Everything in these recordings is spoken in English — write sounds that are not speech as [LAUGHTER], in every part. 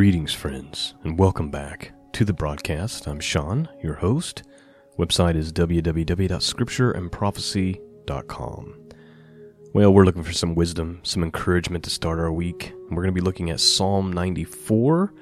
Greetings, friends, and welcome back to the broadcast. I'm Sean, your host. Website is www.scriptureandprophecy.com. Well, we're looking for some wisdom, some encouragement to start our week. And we're going to be looking at Psalm 94,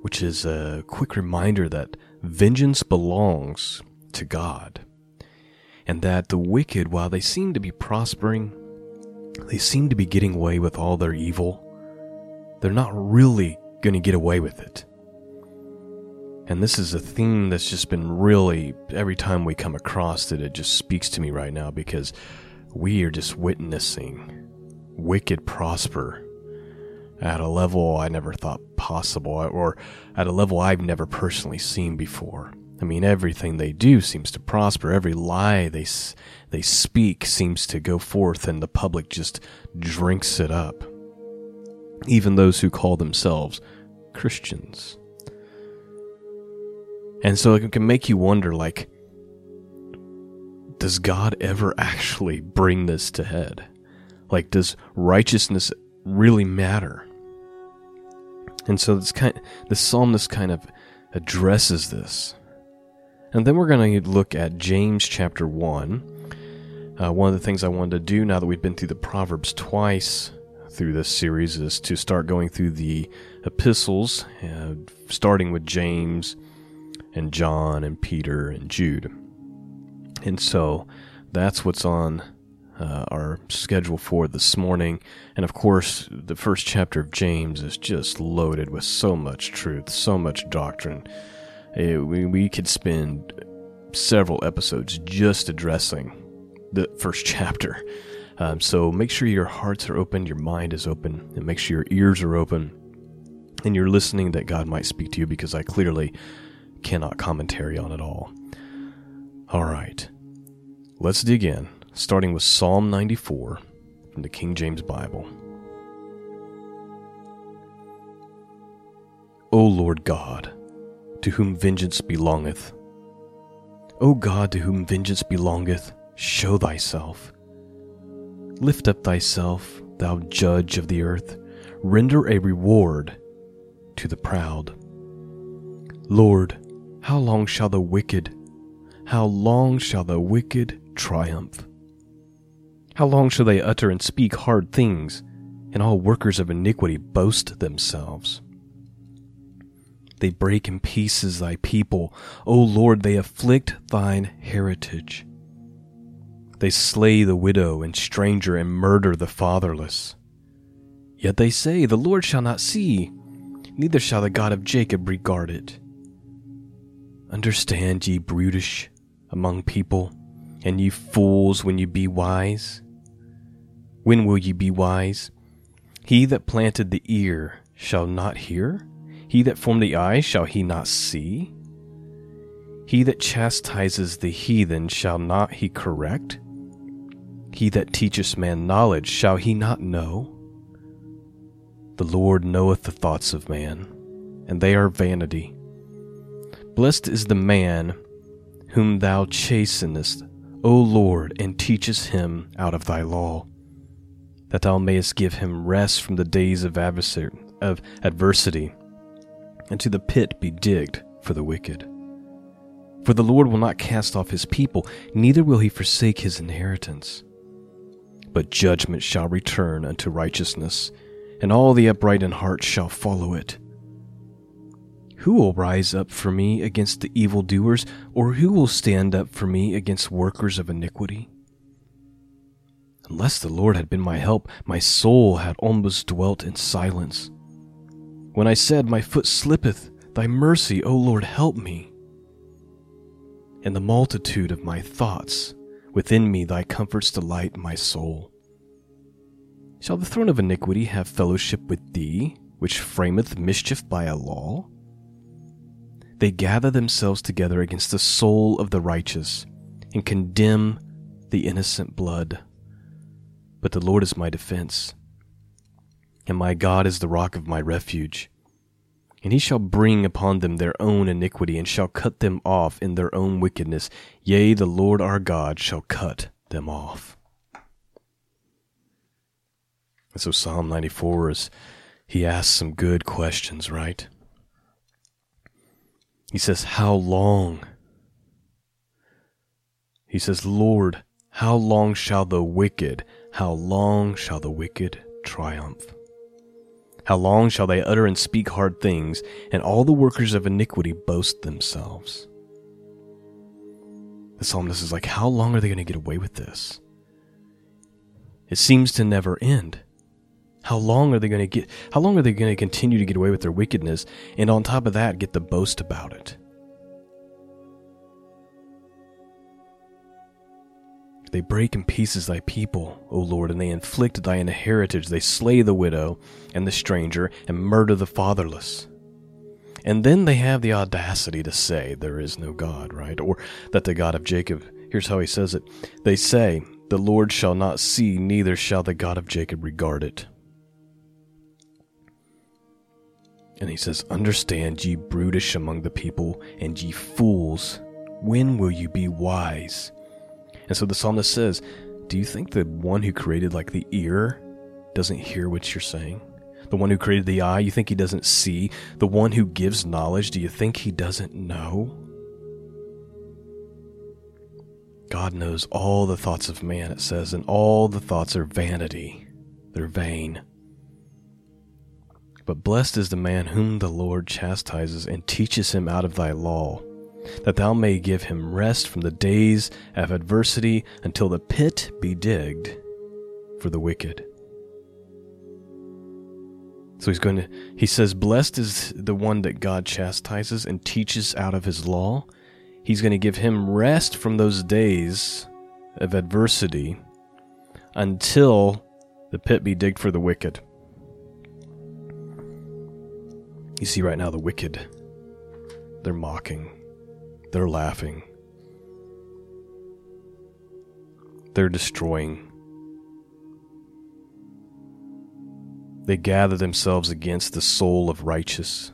which is a quick reminder that vengeance belongs to God. And that the wicked, while they seem to be prospering, they seem to be getting away with all their evil. They're not really going to get away with it. And this is a theme that's just been really, every time we come across it, it just speaks to me right now because we are just witnessing wicked prosper at a level I never thought possible, or at a level I've never personally seen before. I mean, everything they do seems to prosper. Every lie they they speak seems to go forth, and the public just drinks it up. Even those who call themselves Christians. And so it can make you wonder, like, does God ever actually bring this to head? Like, does righteousness really matter? And so this kind, the psalmist kind of addresses this. And then we're going to look at James chapter 1. Uh, one of the things I wanted to do now that we've been through the Proverbs twice through this series is to start going through the epistles, uh, starting with James and John and Peter and Jude. And so that's what's on uh, our schedule for this morning. And of course, the first chapter of James is just loaded with so much truth, so much doctrine. It, we, we could spend several episodes just addressing the first [LAUGHS] chapter. Um, so make sure your hearts are open, your mind is open, and make sure your ears are open, and you're listening that God might speak to you because I clearly cannot commentary on it all. All right, let's dig in, starting with Psalm 94 from the King James Bible. O Lord God, to whom vengeance belongeth. O God, to whom vengeance belongeth, show thyself. Lift up thyself, thou judge of the earth, render a reward to the proud. Lord, how long shall the wicked, how long shall the wicked triumph? How long shall they utter and speak hard things, and all workers of iniquity boast themselves? They break in pieces thy people. O Lord, they afflict thine heritage. They slay the widow and stranger and murder the fatherless. Yet they say, The Lord shall not see, neither shall the God of Jacob regard it. Understand, ye brutish among people, and ye fools, when ye be wise. When will ye be wise? He that planted the ear shall not hear? He that formed the eye, shall he not see? He that chastises the heathen, shall not he correct? He that teacheth man knowledge, shall he not know? The Lord knoweth the thoughts of man, and they are vanity. Blessed is the man whom thou chastenest, O Lord, and teachest him out of thy law, that thou mayest give him rest from the days of, of adversity and to the pit be digged for the wicked. For the Lord will not cast off his people, neither will he forsake his inheritance. But judgment shall return unto righteousness, and all the upright in heart shall follow it. Who will rise up for me against the evildoers, or who will stand up for me against workers of iniquity? Unless the Lord had been my help, my soul had almost dwelt in silence. When I said, My foot slippeth, thy mercy, O Lord, help me. In the multitude of my thoughts, within me thy comforts delight my soul. Shall the throne of iniquity have fellowship with thee, which frameth mischief by a law? They gather themselves together against the soul of the righteous, and condemn the innocent blood. But the Lord is my defense and my God is the rock of my refuge. And he shall bring upon them their own iniquity, and shall cut them off in their own wickedness. Yea, the Lord our God shall cut them off. So Psalm 94 is he asks some good questions, right? He says, How long? He says, Lord, how long shall the wicked, how long shall the wicked triumph? How long shall they utter and speak hard things, and all the workers of iniquity boast themselves? The psalmist is like, How long are they going to get away with this? It seems to never end. How long are they going to get? How long are they going to continue to get away with their wickedness, and on top of that, get the boast about it? They break in pieces thy people, O Lord, and they inflict thine heritage. They slay the widow and the stranger and murder the fatherless. And then they have the audacity to say there is no God, right? Or that the God of Jacob, here's how he says it. They say, The Lord shall not see, neither shall the God of Jacob regard it. And he says, Understand, ye brutish among the people, and ye fools, when will you be wise? And so the psalmist says, Do you think the one who created like the ear doesn't hear what you're saying? The one who created the eye, you think he doesn't see? The one who gives knowledge, do you think he doesn't know? God knows all the thoughts of man, it says, and all the thoughts are vanity. They're vain. But blessed is the man whom the Lord chastises and teaches him out of thy law that thou may give him rest from the days of adversity until the pit be digged for the wicked. So he's going to, he says, Blessed is the one that God chastises and teaches out of his law. He's going to give him rest from those days of adversity until the pit be digged for the wicked. You see, right now, the wicked, they're mocking they're laughing. They're destroying. They gather themselves against the soul of righteous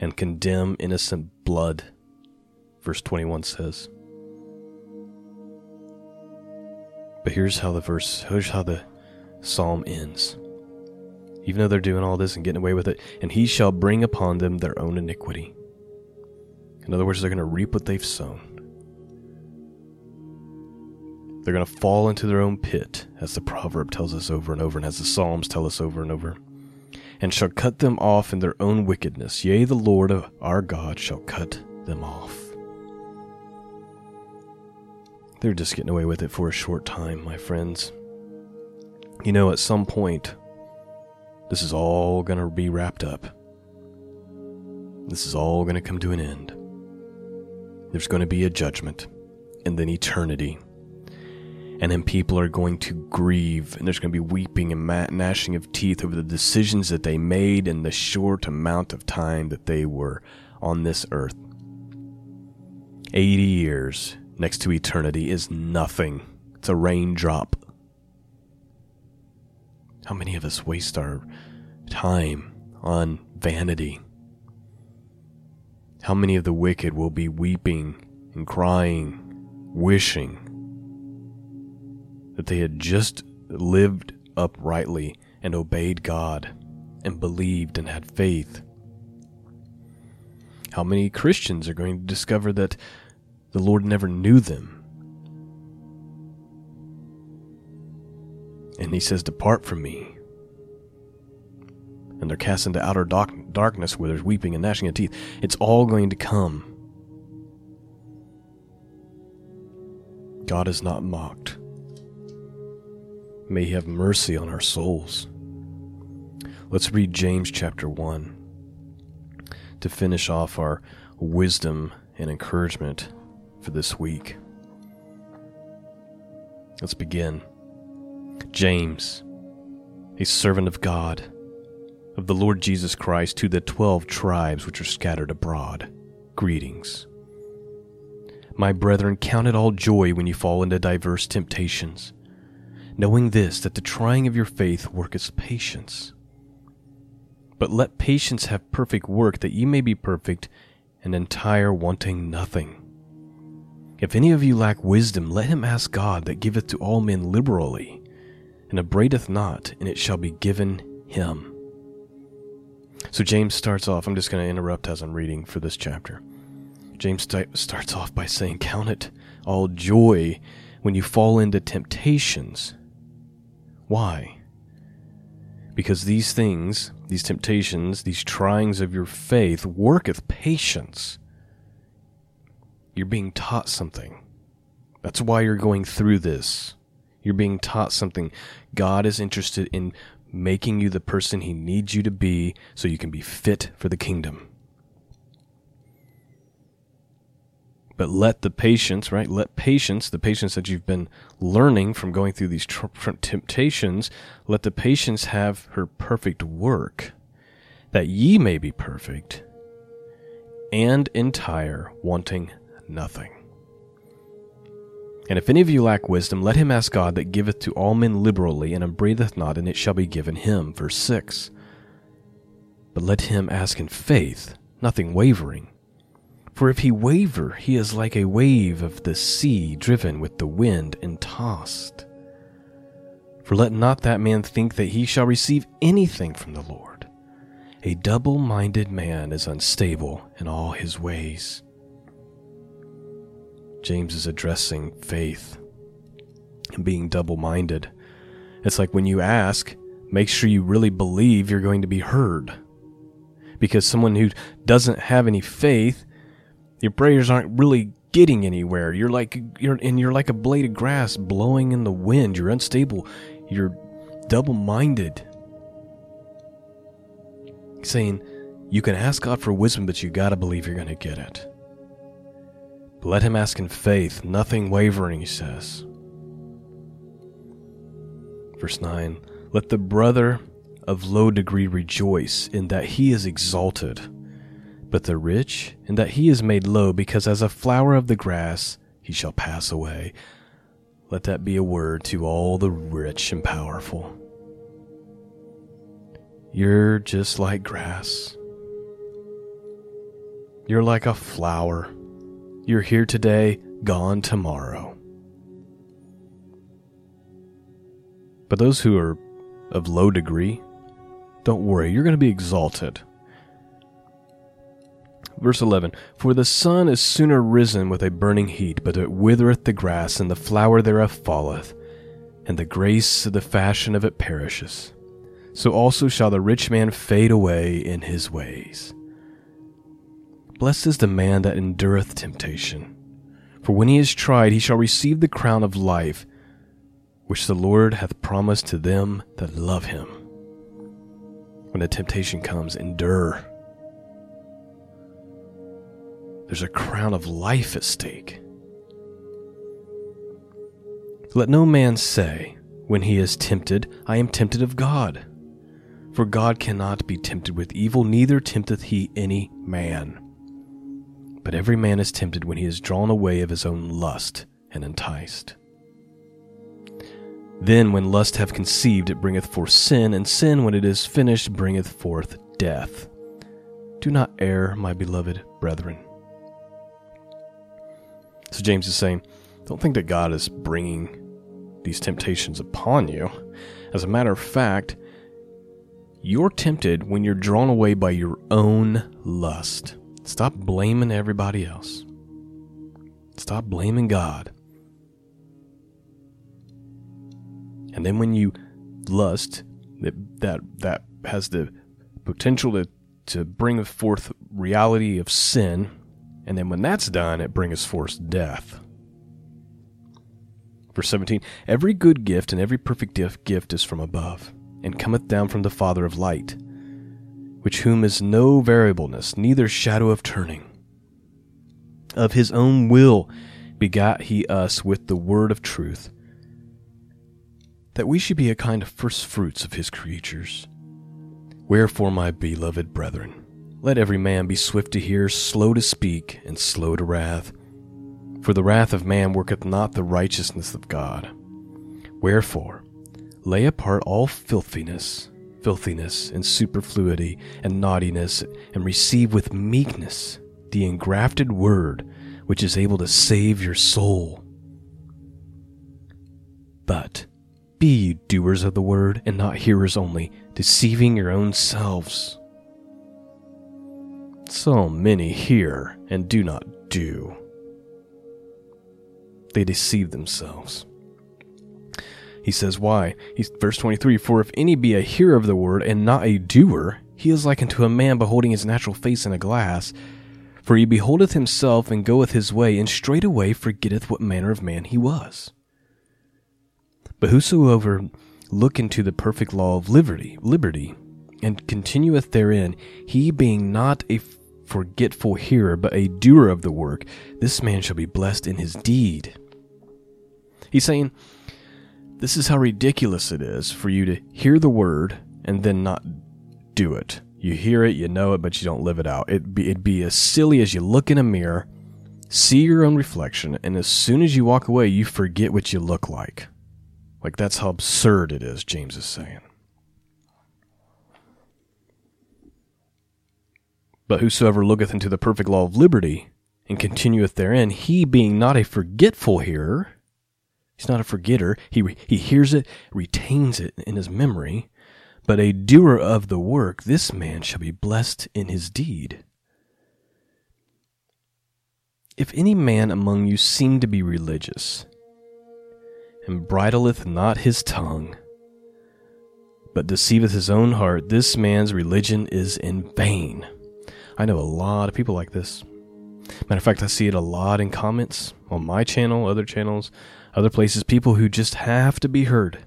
and condemn innocent blood, verse 21 says. But here's how the verse, here's how the psalm ends. Even though they're doing all this and getting away with it, and he shall bring upon them their own iniquity. In other words, they're going to reap what they've sown. They're going to fall into their own pit, as the proverb tells us over and over, and as the Psalms tell us over and over, and shall cut them off in their own wickedness. Yea, the Lord uh, our God shall cut them off. They're just getting away with it for a short time, my friends. You know, at some point, this is all going to be wrapped up. This is all going to come to an end. There's going to be a judgment and then eternity. And then people are going to grieve, and there's going to be weeping and gnashing of teeth over the decisions that they made in the short amount of time that they were on this earth. 80 years next to eternity is nothing, it's a raindrop. How many of us waste our time on vanity? How many of the wicked will be weeping and crying, wishing that they had just lived uprightly and obeyed God and believed and had faith? How many Christians are going to discover that the Lord never knew them? And he says, Depart from me, and they're cast into outer dark- darkness where there's weeping and gnashing of teeth. It's all going to come. God is not mocked. May He have mercy on our souls. Let's read James chapter 1 to finish off our wisdom and encouragement for this week. Let's begin. James, a servant of God of the Lord Jesus Christ to the twelve tribes which are scattered abroad. Greetings. My brethren, count it all joy when you fall into diverse temptations, knowing this, that the trying of your faith worketh patience. But let patience have perfect work, that ye may be perfect and entire, wanting nothing. If any of you lack wisdom, let him ask God that giveth to all men liberally, and upbraideth not, and it shall be given him. So James starts off, I'm just going to interrupt as I'm reading for this chapter. James st- starts off by saying, Count it all joy when you fall into temptations. Why? Because these things, these temptations, these tryings of your faith, worketh patience. You're being taught something. That's why you're going through this. You're being taught something. God is interested in making you the person He needs you to be so you can be fit for the kingdom. But let the patience, right? Let patience, the patience that you've been learning from going through these tr- temptations, let the patience have her perfect work, that ye may be perfect and entire, wanting nothing. And if any of you lack wisdom, let him ask God that giveth to all men liberally, and upbraideth not, and it shall be given him. Verse 6. But let him ask in faith, nothing wavering. For if he waver, he is like a wave of the sea driven with the wind and tossed. For let not that man think that he shall receive anything from the Lord. A double minded man is unstable in all his ways. James is addressing faith and being double minded. It's like when you ask, make sure you really believe you're going to be heard. Because someone who doesn't have any faith, your prayers aren't really getting anywhere. You're like you're and you're like a blade of grass blowing in the wind. You're unstable. You're double-minded. Saying you can ask God for wisdom, but you got to believe you're going to get it. Let him ask in faith, nothing wavering, he says. Verse 9 Let the brother of low degree rejoice in that he is exalted, but the rich in that he is made low, because as a flower of the grass he shall pass away. Let that be a word to all the rich and powerful. You're just like grass. You're like a flower you're here today, gone tomorrow. But those who are of low degree, don't worry, you're going to be exalted. Verse 11 For the sun is sooner risen with a burning heat, but it withereth the grass, and the flower thereof falleth, and the grace of the fashion of it perishes. So also shall the rich man fade away in his ways. Blessed is the man that endureth temptation. For when he is tried, he shall receive the crown of life, which the Lord hath promised to them that love him. When the temptation comes, endure. There's a crown of life at stake. Let no man say, when he is tempted, I am tempted of God. For God cannot be tempted with evil, neither tempteth he any man. But every man is tempted when he is drawn away of his own lust and enticed. Then, when lust hath conceived, it bringeth forth sin, and sin, when it is finished, bringeth forth death. Do not err, my beloved brethren. So, James is saying, don't think that God is bringing these temptations upon you. As a matter of fact, you're tempted when you're drawn away by your own lust. Stop blaming everybody else. Stop blaming God. And then when you lust, that that that has the potential to, to bring forth reality of sin, and then when that's done, it brings forth death. Verse 17 Every good gift and every perfect gift is from above, and cometh down from the Father of light which whom is no variableness, neither shadow of turning. Of his own will begat he us with the word of truth, that we should be a kind of first fruits of his creatures. Wherefore, my beloved brethren, let every man be swift to hear, slow to speak, and slow to wrath. For the wrath of man worketh not the righteousness of God. Wherefore, lay apart all filthiness filthiness and superfluity and naughtiness, and receive with meekness the engrafted word which is able to save your soul. But be ye doers of the word, and not hearers only, deceiving your own selves. So many hear and do not do. They deceive themselves. He says, Why? He's, verse 23 For if any be a hearer of the word and not a doer, he is like unto a man beholding his natural face in a glass. For he beholdeth himself and goeth his way, and straightway forgetteth what manner of man he was. But whosoever look into the perfect law of liberty, liberty, and continueth therein, he being not a forgetful hearer, but a doer of the work, this man shall be blessed in his deed. He's saying, This is how ridiculous it is for you to hear the word and then not do it. You hear it, you know it, but you don't live it out. It'd be, it'd be as silly as you look in a mirror, see your own reflection, and as soon as you walk away, you forget what you look like. Like, that's how absurd it is, James is saying. But whosoever looketh into the perfect law of liberty and continueth therein, he being not a forgetful hearer, he's not a forgetter, he, he hears it, retains it in his memory, but a doer of the work, this man shall be blessed in his deed. If any man among you seem to be religious, and bridleth not his tongue, but deceiveth his own heart, this man's religion is in vain. I know a lot of people like this. Matter of fact, I see it a lot in comments on my channel, other channels, other places. People who just have to be heard.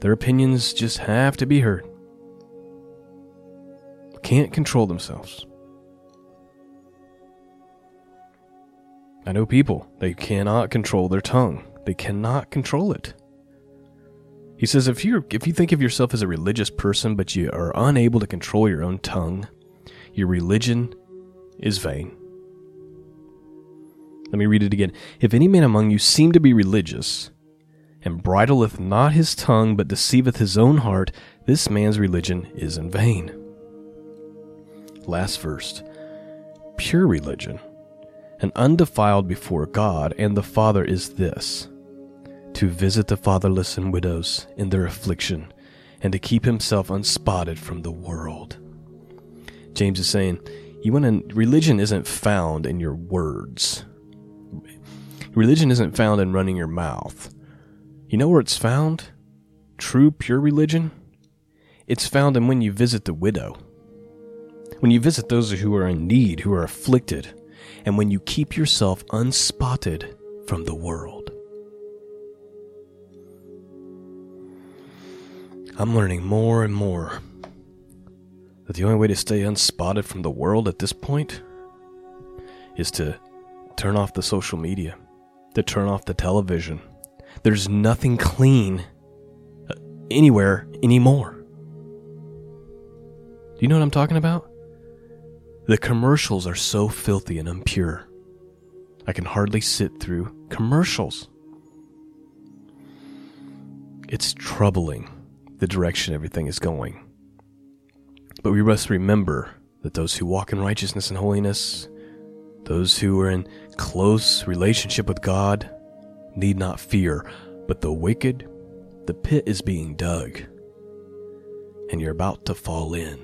Their opinions just have to be heard. Can't control themselves. I know people, they cannot control their tongue. They cannot control it. He says if you if you think of yourself as a religious person but you are unable to control your own tongue, your religion is vain. Let me read it again. If any man among you seem to be religious, and bridleth not his tongue, but deceiveth his own heart, this man's religion is in vain. Last verse. Pure religion, and undefiled before God and the Father, is this to visit the fatherless and widows in their affliction, and to keep himself unspotted from the world. James is saying, you want to, religion isn't found in your words. Religion isn't found in running your mouth. You know where it's found? True, pure religion? It's found in when you visit the widow. When you visit those who are in need, who are afflicted, and when you keep yourself unspotted from the world. I'm learning more and more that the only way to stay unspotted from the world at this point is to turn off the social media, to turn off the television. There's nothing clean uh, anywhere anymore. Do you know what I'm talking about? The commercials are so filthy and impure. I can hardly sit through commercials. It's troubling the direction everything is going. But we must remember that those who walk in righteousness and holiness, those who are in close relationship with God, need not fear. But the wicked, the pit is being dug, and you're about to fall in.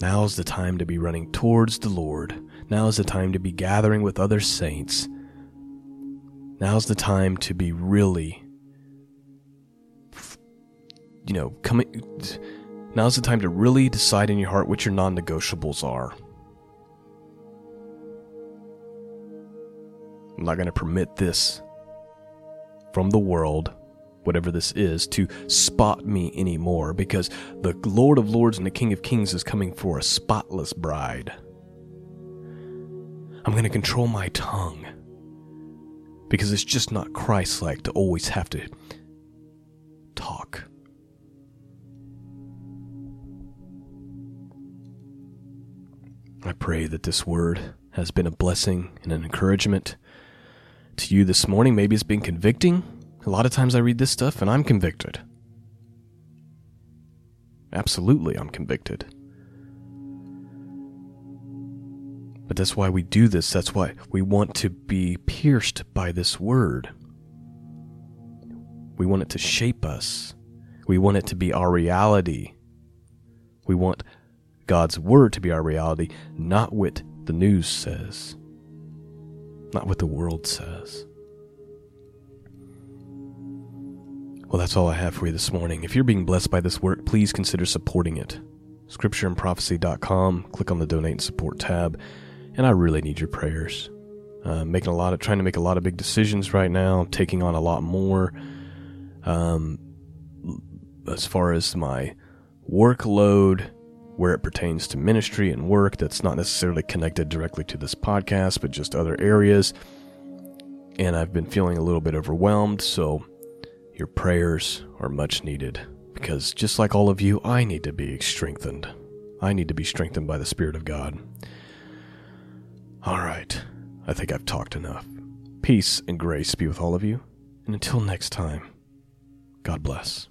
Now is the time to be running towards the Lord. Now is the time to be gathering with other saints. Now is the time to be really you know, coming. Now's the time to really decide in your heart what your non negotiables are. I'm not going to permit this from the world, whatever this is, to spot me anymore because the Lord of Lords and the King of Kings is coming for a spotless bride. I'm going to control my tongue because it's just not Christ like to always have to pray that this word has been a blessing and an encouragement to you this morning. Maybe it's been convicting. A lot of times I read this stuff and I'm convicted. Absolutely, I'm convicted. But that's why we do this. That's why we want to be pierced by this word. We want it to shape us. We want it to be our reality. We want God's word to be our reality, not what the news says, not what the world says. Well, that's all I have for you this morning. If you're being blessed by this work, please consider supporting it. Scriptureandprophecy.com, click on the donate and support tab, and I really need your prayers. Uh, making a lot of, trying to make a lot of big decisions right now, taking on a lot more. Um, as far as my workload, where it pertains to ministry and work, that's not necessarily connected directly to this podcast, but just other areas. And I've been feeling a little bit overwhelmed, so your prayers are much needed because just like all of you, I need to be strengthened. I need to be strengthened by the Spirit of God. All right, I think I've talked enough. Peace and grace be with all of you, and until next time, God bless.